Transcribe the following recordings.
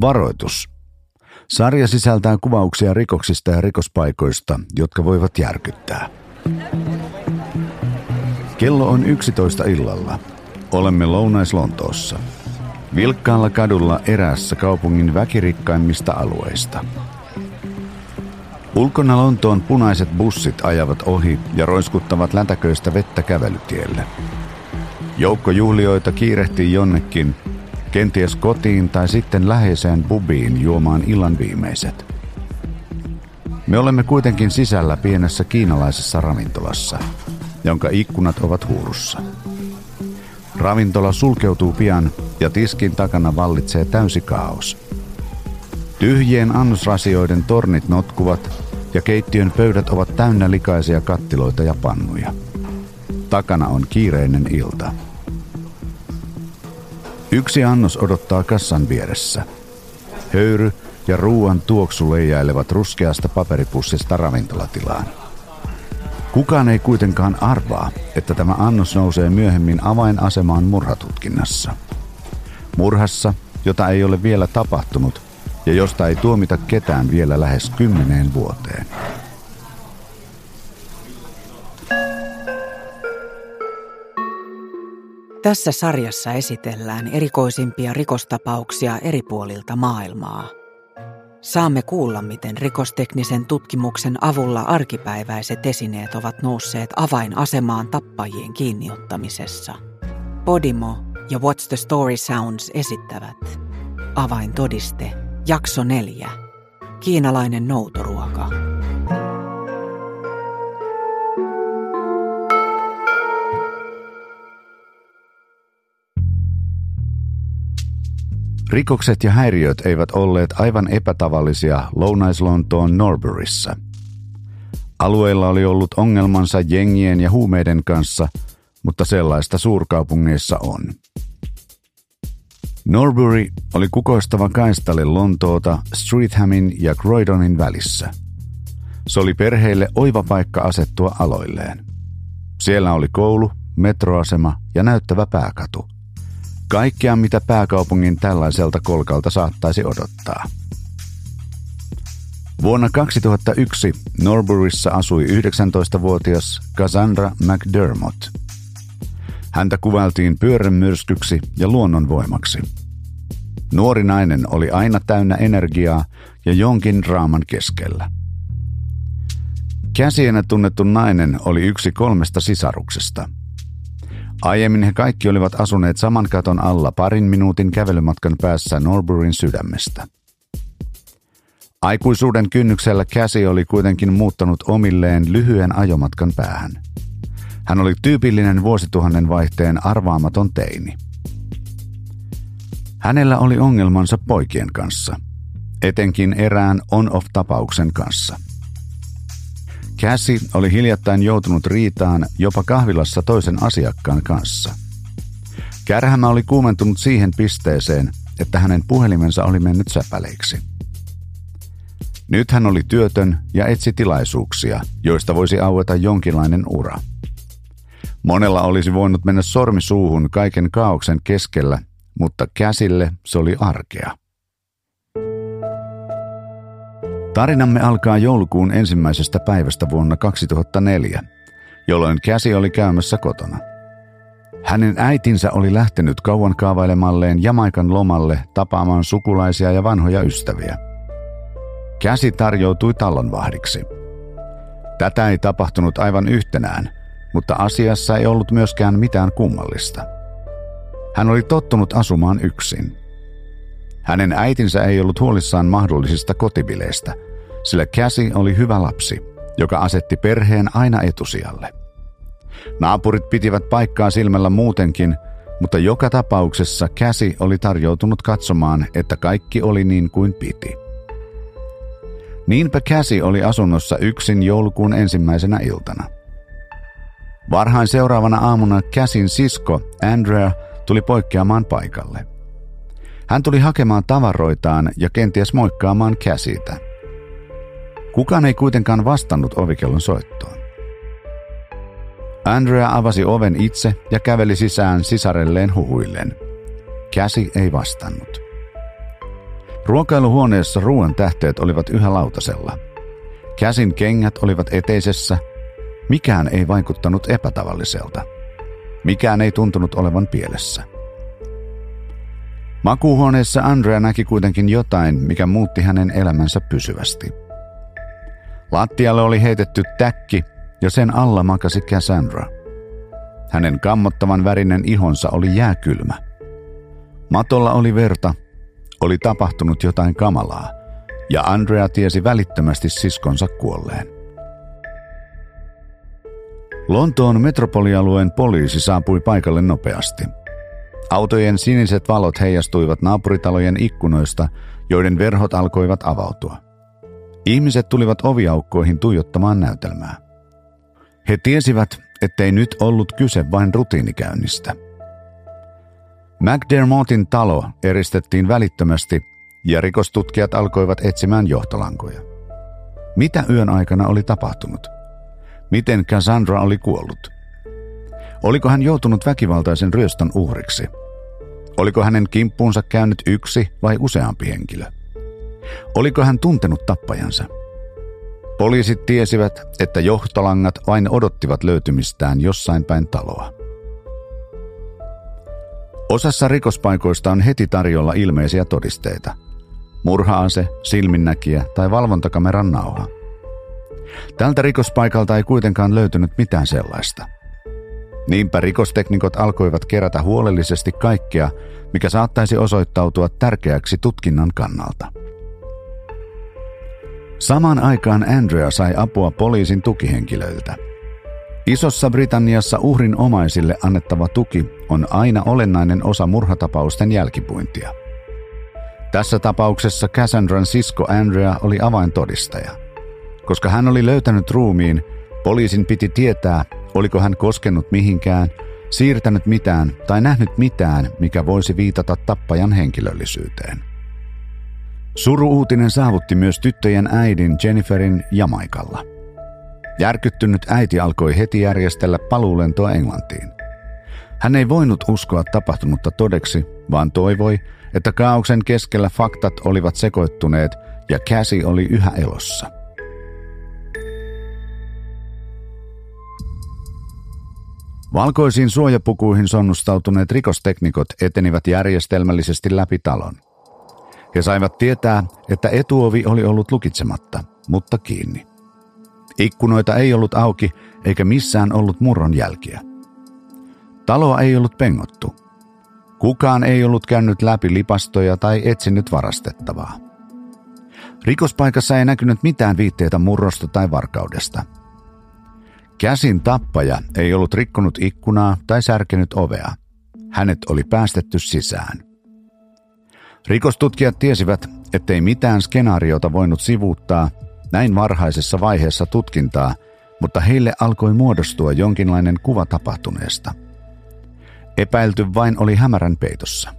Varoitus. Sarja sisältää kuvauksia rikoksista ja rikospaikoista, jotka voivat järkyttää. Kello on 11 illalla. Olemme Lounais-Lontoossa. Vilkkaalla kadulla erässä kaupungin väkirikkaimmista alueista. Ulkona Lontoon punaiset bussit ajavat ohi ja roiskuttavat lätäköistä vettä kävelytielle. Joukko juhlioita kiirehtii jonnekin, kenties kotiin tai sitten läheiseen bubiin juomaan illan viimeiset. Me olemme kuitenkin sisällä pienessä kiinalaisessa ravintolassa, jonka ikkunat ovat huurussa. Ravintola sulkeutuu pian ja tiskin takana vallitsee täysi kaos. Tyhjien annosrasioiden tornit notkuvat ja keittiön pöydät ovat täynnä likaisia kattiloita ja pannuja. Takana on kiireinen ilta. Yksi annos odottaa kassan vieressä. Höyry ja ruuan tuoksu leijailevat ruskeasta paperipussista ravintolatilaan. Kukaan ei kuitenkaan arvaa, että tämä annos nousee myöhemmin avainasemaan murhatutkinnassa. Murhassa, jota ei ole vielä tapahtunut ja josta ei tuomita ketään vielä lähes kymmeneen vuoteen. Tässä sarjassa esitellään erikoisimpia rikostapauksia eri puolilta maailmaa. Saamme kuulla, miten rikosteknisen tutkimuksen avulla arkipäiväiset esineet ovat nousseet avainasemaan tappajien kiinniottamisessa. Podimo ja What's the Story Sounds esittävät Avaintodiste, jakso 4. Kiinalainen noutoruoka. Rikokset ja häiriöt eivät olleet aivan epätavallisia Lounais-Lontoon Norburyssa. Alueella oli ollut ongelmansa jengien ja huumeiden kanssa, mutta sellaista suurkaupungeissa on. Norbury oli kukoistava kaistale Lontoota Streethamin ja Croydonin välissä. Se oli perheille oiva paikka asettua aloilleen. Siellä oli koulu, metroasema ja näyttävä pääkatu – Kaikkea, mitä pääkaupungin tällaiselta kolkalta saattaisi odottaa. Vuonna 2001 Norburyssa asui 19-vuotias Cassandra McDermott. Häntä kuvailtiin pyörämyrskyksi ja luonnonvoimaksi. Nuori nainen oli aina täynnä energiaa ja jonkin draaman keskellä. Käsienä tunnettu nainen oli yksi kolmesta sisaruksesta – Aiemmin he kaikki olivat asuneet saman katon alla parin minuutin kävelymatkan päässä Norburyn sydämestä. Aikuisuuden kynnyksellä käsi oli kuitenkin muuttanut omilleen lyhyen ajomatkan päähän. Hän oli tyypillinen vuosituhannen vaihteen arvaamaton teini. Hänellä oli ongelmansa poikien kanssa, etenkin erään on-off-tapauksen kanssa – Käsi oli hiljattain joutunut riitaan jopa kahvilassa toisen asiakkaan kanssa. Kärhämä oli kuumentunut siihen pisteeseen, että hänen puhelimensa oli mennyt säpäleiksi. Nyt hän oli työtön ja etsi tilaisuuksia, joista voisi aueta jonkinlainen ura. Monella olisi voinut mennä sormi suuhun kaiken kaauksen keskellä, mutta käsille se oli arkea. Tarinamme alkaa joulukuun ensimmäisestä päivästä vuonna 2004, jolloin käsi oli käymässä kotona. Hänen äitinsä oli lähtenyt kauan kaavailemalleen Jamaikan lomalle tapaamaan sukulaisia ja vanhoja ystäviä. Käsi tarjoutui talonvahdiksi. Tätä ei tapahtunut aivan yhtenään, mutta asiassa ei ollut myöskään mitään kummallista. Hän oli tottunut asumaan yksin – hänen äitinsä ei ollut huolissaan mahdollisista kotibileistä, sillä Käsi oli hyvä lapsi, joka asetti perheen aina etusijalle. Naapurit pitivät paikkaa silmällä muutenkin, mutta joka tapauksessa Käsi oli tarjoutunut katsomaan, että kaikki oli niin kuin piti. Niinpä Käsi oli asunnossa yksin joulukuun ensimmäisenä iltana. Varhain seuraavana aamuna Käsin sisko Andrea tuli poikkeamaan paikalle. Hän tuli hakemaan tavaroitaan ja kenties moikkaamaan käsitä. Kukaan ei kuitenkaan vastannut ovikellon soittoon. Andrea avasi oven itse ja käveli sisään sisarelleen huhuillen. Käsi ei vastannut. Ruokailuhuoneessa ruoan tähteet olivat yhä lautasella. Käsin kengät olivat eteisessä. Mikään ei vaikuttanut epätavalliselta. Mikään ei tuntunut olevan pielessä. Makuuhuoneessa Andrea näki kuitenkin jotain, mikä muutti hänen elämänsä pysyvästi. Lattialle oli heitetty täkki ja sen alla makasi Cassandra. Hänen kammottavan värinen ihonsa oli jääkylmä. Matolla oli verta, oli tapahtunut jotain kamalaa, ja Andrea tiesi välittömästi siskonsa kuolleen. Lontoon metropolialueen poliisi saapui paikalle nopeasti – Autojen siniset valot heijastuivat naapuritalojen ikkunoista, joiden verhot alkoivat avautua. Ihmiset tulivat oviaukkoihin tuijottamaan näytelmää. He tiesivät, ettei nyt ollut kyse vain rutiinikäynnistä. McDermottin talo eristettiin välittömästi ja rikostutkijat alkoivat etsimään johtolankoja. Mitä yön aikana oli tapahtunut? Miten Cassandra oli kuollut? Oliko hän joutunut väkivaltaisen ryöstön uhriksi? Oliko hänen kimppuunsa käynyt yksi vai useampi henkilö? Oliko hän tuntenut tappajansa? Poliisit tiesivät, että johtolangat vain odottivat löytymistään jossain päin taloa. Osassa rikospaikoista on heti tarjolla ilmeisiä todisteita. Murhaase, silminnäkijä tai valvontakameran nauha. Tältä rikospaikalta ei kuitenkaan löytynyt mitään sellaista – Niinpä rikosteknikot alkoivat kerätä huolellisesti kaikkea, mikä saattaisi osoittautua tärkeäksi tutkinnan kannalta. Samaan aikaan Andrea sai apua poliisin tukihenkilöiltä. Isossa Britanniassa uhrin omaisille annettava tuki on aina olennainen osa murhatapausten jälkipuintia. Tässä tapauksessa Cassandran sisko Andrea oli avaintodistaja. Koska hän oli löytänyt ruumiin, poliisin piti tietää, Oliko hän koskenut mihinkään, siirtänyt mitään tai nähnyt mitään, mikä voisi viitata tappajan henkilöllisyyteen? Suruuutinen saavutti myös tyttöjen äidin Jenniferin Jamaikalla. Järkyttynyt äiti alkoi heti järjestellä paluulentoa Englantiin. Hän ei voinut uskoa tapahtunutta todeksi, vaan toivoi, että kaauksen keskellä faktat olivat sekoittuneet ja käsi oli yhä elossa – Valkoisiin suojapukuihin sonnustautuneet rikosteknikot etenivät järjestelmällisesti läpi talon. He saivat tietää, että etuovi oli ollut lukitsematta, mutta kiinni. Ikkunoita ei ollut auki eikä missään ollut murron jälkiä. Taloa ei ollut pengottu. Kukaan ei ollut käynyt läpi lipastoja tai etsinyt varastettavaa. Rikospaikassa ei näkynyt mitään viitteitä murrosta tai varkaudesta – Käsin tappaja ei ollut rikkonut ikkunaa tai särkenyt ovea. Hänet oli päästetty sisään. Rikostutkijat tiesivät, ettei mitään skenaariota voinut sivuuttaa näin varhaisessa vaiheessa tutkintaa, mutta heille alkoi muodostua jonkinlainen kuva tapahtuneesta. Epäilty vain oli hämärän peitossa.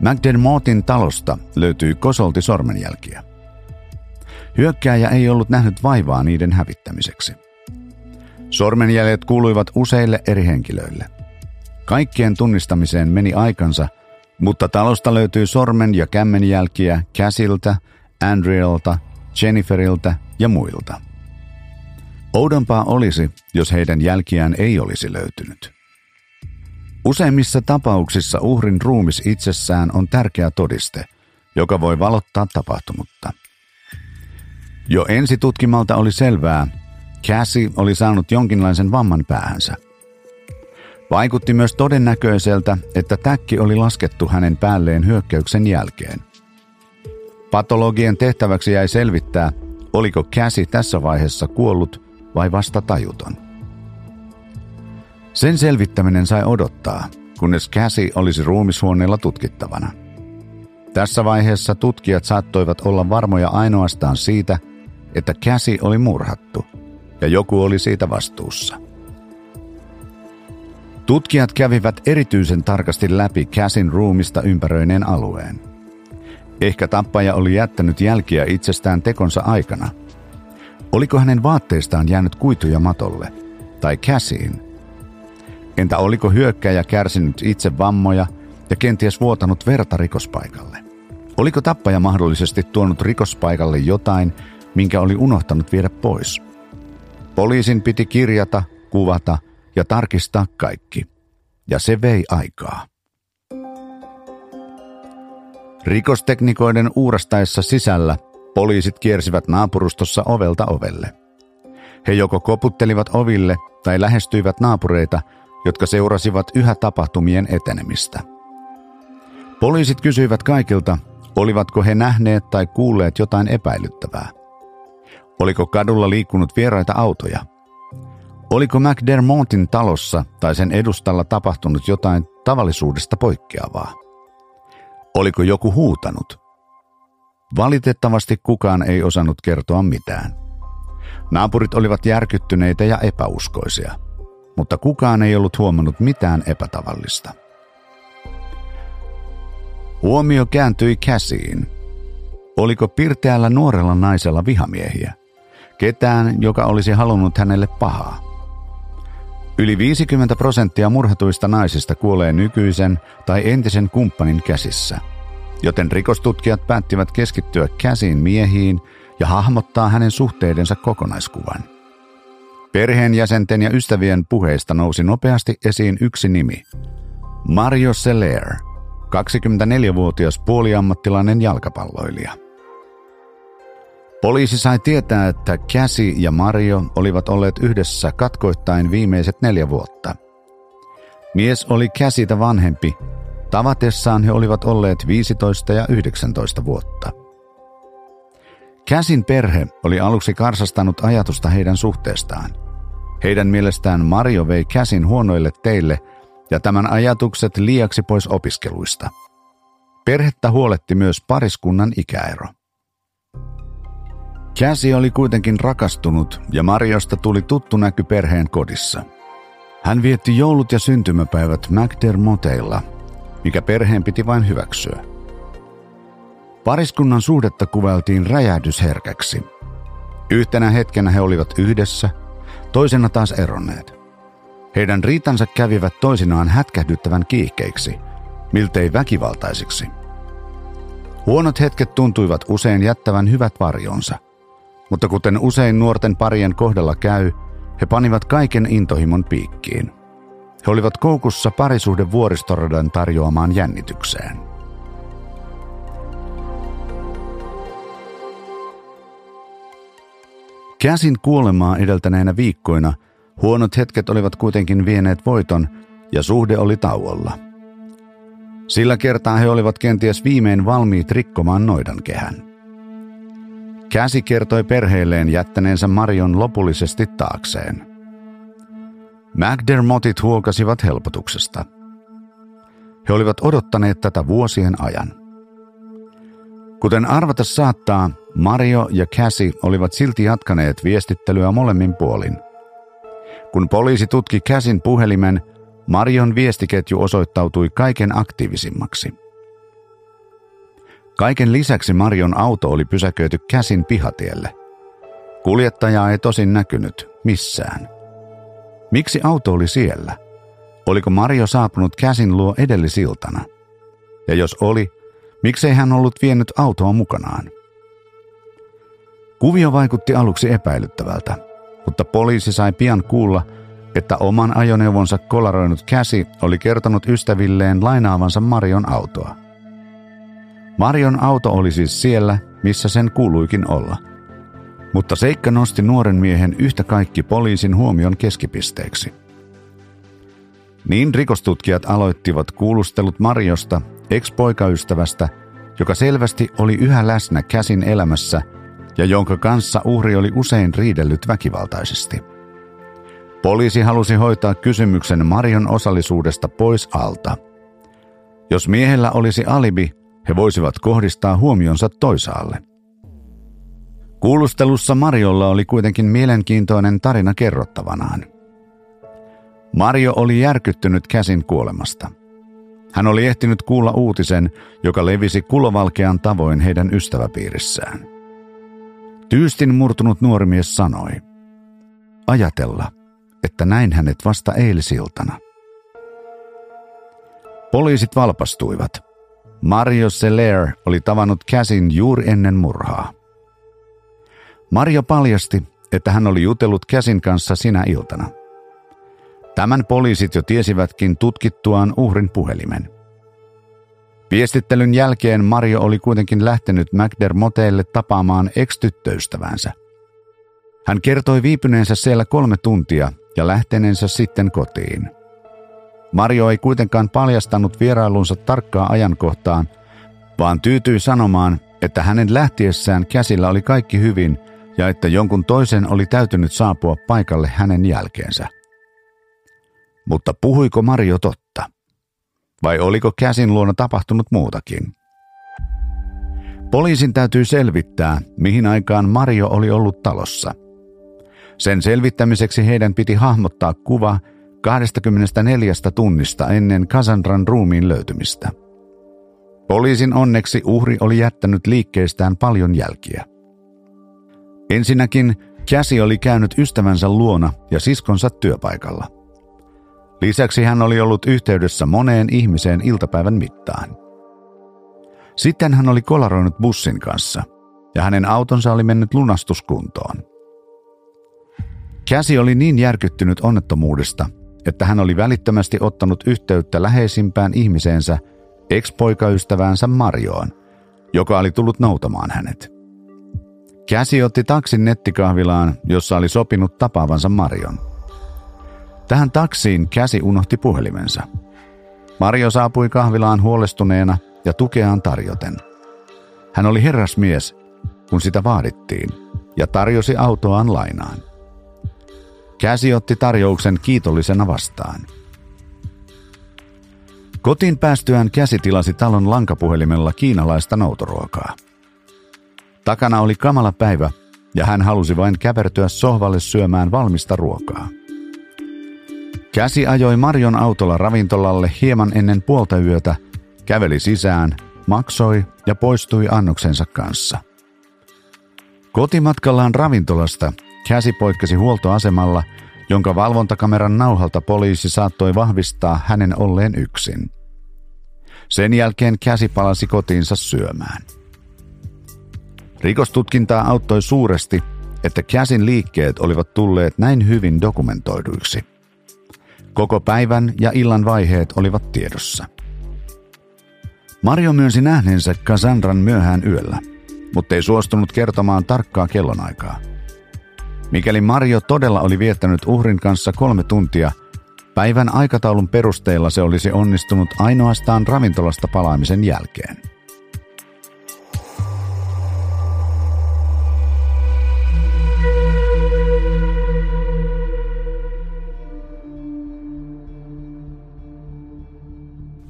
McDermottin talosta löytyi kosolti sormenjälkiä. Hyökkääjä ei ollut nähnyt vaivaa niiden hävittämiseksi. Sormenjäljet kuuluivat useille eri henkilöille. Kaikkien tunnistamiseen meni aikansa, mutta talosta löytyi sormen- ja kämmenjälkiä Käsiltä, Andrealta, Jenniferiltä ja muilta. Oudompaa olisi, jos heidän jälkiään ei olisi löytynyt. Useimmissa tapauksissa uhrin ruumis itsessään on tärkeä todiste, joka voi valottaa tapahtumutta – jo ensitutkimalta oli selvää, Cassie oli saanut jonkinlaisen vamman päähänsä. Vaikutti myös todennäköiseltä, että täkki oli laskettu hänen päälleen hyökkäyksen jälkeen. Patologien tehtäväksi jäi selvittää, oliko käsi tässä vaiheessa kuollut vai vasta tajuton. Sen selvittäminen sai odottaa, kunnes käsi olisi ruumishuoneella tutkittavana. Tässä vaiheessa tutkijat saattoivat olla varmoja ainoastaan siitä, että käsi oli murhattu ja joku oli siitä vastuussa. Tutkijat kävivät erityisen tarkasti läpi käsin ruumista ympäröineen alueen. Ehkä tappaja oli jättänyt jälkiä itsestään tekonsa aikana. Oliko hänen vaatteistaan jäänyt kuituja matolle tai käsiin? Entä oliko hyökkäjä kärsinyt itse vammoja ja kenties vuotanut verta rikospaikalle? Oliko tappaja mahdollisesti tuonut rikospaikalle jotain, minkä oli unohtanut viedä pois? Poliisin piti kirjata, kuvata ja tarkistaa kaikki. Ja se vei aikaa. Rikosteknikoiden uurastaessa sisällä poliisit kiersivät naapurustossa ovelta ovelle. He joko koputtelivat oville tai lähestyivät naapureita, jotka seurasivat yhä tapahtumien etenemistä. Poliisit kysyivät kaikilta, olivatko he nähneet tai kuulleet jotain epäilyttävää. Oliko kadulla liikkunut vieraita autoja? Oliko McDermottin talossa tai sen edustalla tapahtunut jotain tavallisuudesta poikkeavaa? Oliko joku huutanut? Valitettavasti kukaan ei osannut kertoa mitään. Naapurit olivat järkyttyneitä ja epäuskoisia, mutta kukaan ei ollut huomannut mitään epätavallista. Huomio kääntyi käsiin. Oliko pirteällä nuorella naisella vihamiehiä? Ketään, joka olisi halunnut hänelle pahaa? Yli 50 prosenttia murhatuista naisista kuolee nykyisen tai entisen kumppanin käsissä, joten rikostutkijat päättivät keskittyä käsiin miehiin ja hahmottaa hänen suhteidensa kokonaiskuvan. Perheenjäsenten ja ystävien puheista nousi nopeasti esiin yksi nimi. Mario Seller, 24-vuotias puoliammattilainen jalkapalloilija. Poliisi sai tietää, että Käsi ja Mario olivat olleet yhdessä katkoittain viimeiset neljä vuotta. Mies oli Käsitä vanhempi. Tavatessaan he olivat olleet 15 ja 19 vuotta. Käsin perhe oli aluksi karsastanut ajatusta heidän suhteestaan. Heidän mielestään Mario vei Käsin huonoille teille ja tämän ajatukset liiaksi pois opiskeluista. Perhettä huoletti myös pariskunnan ikäero. Käsi oli kuitenkin rakastunut ja Mariosta tuli tuttu näky perheen kodissa. Hän vietti joulut ja syntymäpäivät McDermotteilla, mikä perheen piti vain hyväksyä. Pariskunnan suhdetta kuvailtiin räjähdysherkäksi. Yhtenä hetkenä he olivat yhdessä, toisena taas eronneet. Heidän riitansa kävivät toisinaan hätkähdyttävän kiihkeiksi, miltei väkivaltaisiksi. Huonot hetket tuntuivat usein jättävän hyvät varjonsa – mutta kuten usein nuorten parien kohdalla käy, he panivat kaiken intohimon piikkiin. He olivat koukussa parisuhde vuoristoradan tarjoamaan jännitykseen. Käsin kuolemaa edeltäneinä viikkoina huonot hetket olivat kuitenkin vieneet voiton ja suhde oli tauolla. Sillä kertaa he olivat kenties viimein valmiit rikkomaan noidan kehän. Käsi kertoi perheelleen jättäneensä Marion lopullisesti taakseen. McDermottit huokasivat helpotuksesta. He olivat odottaneet tätä vuosien ajan. Kuten arvata saattaa, Mario ja Käsi olivat silti jatkaneet viestittelyä molemmin puolin. Kun poliisi tutki Käsin puhelimen, Marion viestiketju osoittautui kaiken aktiivisimmaksi – Kaiken lisäksi Marion auto oli pysäköity käsin pihatielle. Kuljettajaa ei tosin näkynyt missään. Miksi auto oli siellä? Oliko Mario saapunut käsin luo edellisiltana? Ja jos oli, miksei hän ollut vienyt autoa mukanaan? Kuvio vaikutti aluksi epäilyttävältä, mutta poliisi sai pian kuulla, että oman ajoneuvonsa kolaroinut käsi oli kertonut ystävilleen lainaavansa Marion autoa – Marion auto oli siis siellä, missä sen kuuluikin olla. Mutta seikka nosti nuoren miehen yhtä kaikki poliisin huomion keskipisteeksi. Niin rikostutkijat aloittivat kuulustelut Mariosta, ex-poikaystävästä, joka selvästi oli yhä läsnä käsin elämässä ja jonka kanssa uhri oli usein riidellyt väkivaltaisesti. Poliisi halusi hoitaa kysymyksen Marion osallisuudesta pois alta. Jos miehellä olisi alibi, he voisivat kohdistaa huomionsa toisaalle. Kuulustelussa Mariolla oli kuitenkin mielenkiintoinen tarina kerrottavanaan. Mario oli järkyttynyt käsin kuolemasta. Hän oli ehtinyt kuulla uutisen, joka levisi kulovalkean tavoin heidän ystäväpiirissään. Tyystin murtunut nuori mies sanoi, ajatella, että näin hänet vasta eilisiltana. Poliisit valpastuivat – Mario Seller oli tavannut Käsin juuri ennen murhaa. Mario paljasti, että hän oli jutellut Käsin kanssa sinä iltana. Tämän poliisit jo tiesivätkin tutkittuaan uhrin puhelimen. Viestittelyn jälkeen Mario oli kuitenkin lähtenyt McDermotteille tapaamaan ex-tyttöystävänsä. Hän kertoi viipyneensä siellä kolme tuntia ja lähteneensä sitten kotiin. Mario ei kuitenkaan paljastanut vierailunsa tarkkaa ajankohtaan, vaan tyytyi sanomaan, että hänen lähtiessään käsillä oli kaikki hyvin ja että jonkun toisen oli täytynyt saapua paikalle hänen jälkeensä. Mutta puhuiko Mario totta? Vai oliko käsin luona tapahtunut muutakin? Poliisin täytyy selvittää, mihin aikaan Mario oli ollut talossa. Sen selvittämiseksi heidän piti hahmottaa kuva 24 tunnista ennen Cassandran ruumiin löytymistä. Poliisin onneksi uhri oli jättänyt liikkeestään paljon jälkiä. Ensinnäkin Käsi oli käynyt ystävänsä luona ja siskonsa työpaikalla. Lisäksi hän oli ollut yhteydessä moneen ihmiseen iltapäivän mittaan. Sitten hän oli kolaroinut bussin kanssa ja hänen autonsa oli mennyt lunastuskuntoon. Käsi oli niin järkyttynyt onnettomuudesta, että hän oli välittömästi ottanut yhteyttä läheisimpään ihmiseensä, ex-poikaystäväänsä Marjoon, joka oli tullut noutamaan hänet. Käsi otti taksin nettikahvilaan, jossa oli sopinut tapaavansa Marion. Tähän taksiin Käsi unohti puhelimensa. Mario saapui kahvilaan huolestuneena ja tukeaan tarjoten. Hän oli herrasmies, kun sitä vaadittiin, ja tarjosi autoaan lainaan. Käsi otti tarjouksen kiitollisena vastaan. Kotiin päästyään käsi tilasi talon lankapuhelimella kiinalaista noutoruokaa. Takana oli kamala päivä ja hän halusi vain käpertyä sohvalle syömään valmista ruokaa. Käsi ajoi Marion autolla ravintolalle hieman ennen puolta yötä, käveli sisään, maksoi ja poistui annoksensa kanssa. Kotimatkallaan ravintolasta Käsi poikkesi huoltoasemalla, jonka valvontakameran nauhalta poliisi saattoi vahvistaa hänen olleen yksin. Sen jälkeen Käsi palasi kotiinsa syömään. Rikostutkintaa auttoi suuresti, että Käsin liikkeet olivat tulleet näin hyvin dokumentoiduiksi. Koko päivän ja illan vaiheet olivat tiedossa. Mario myönsi nähneensä Cassandran myöhään yöllä, mutta ei suostunut kertomaan tarkkaa kellonaikaa. Mikäli Mario todella oli viettänyt uhrin kanssa kolme tuntia, päivän aikataulun perusteella se olisi onnistunut ainoastaan ravintolasta palaamisen jälkeen.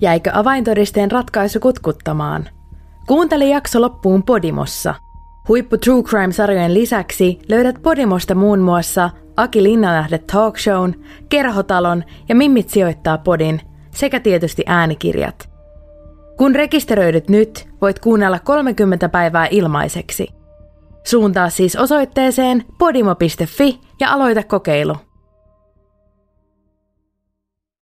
Jäikö avaintodisteen ratkaisu kutkuttamaan? Kuuntele jakso loppuun Podimossa – Huippu True Crime-sarjojen lisäksi löydät Podimosta muun muassa Aki Linnanähde Talk Shown, Kerhotalon ja Mimmit sijoittaa podin sekä tietysti äänikirjat. Kun rekisteröidyt nyt, voit kuunnella 30 päivää ilmaiseksi. Suuntaa siis osoitteeseen podimo.fi ja aloita kokeilu.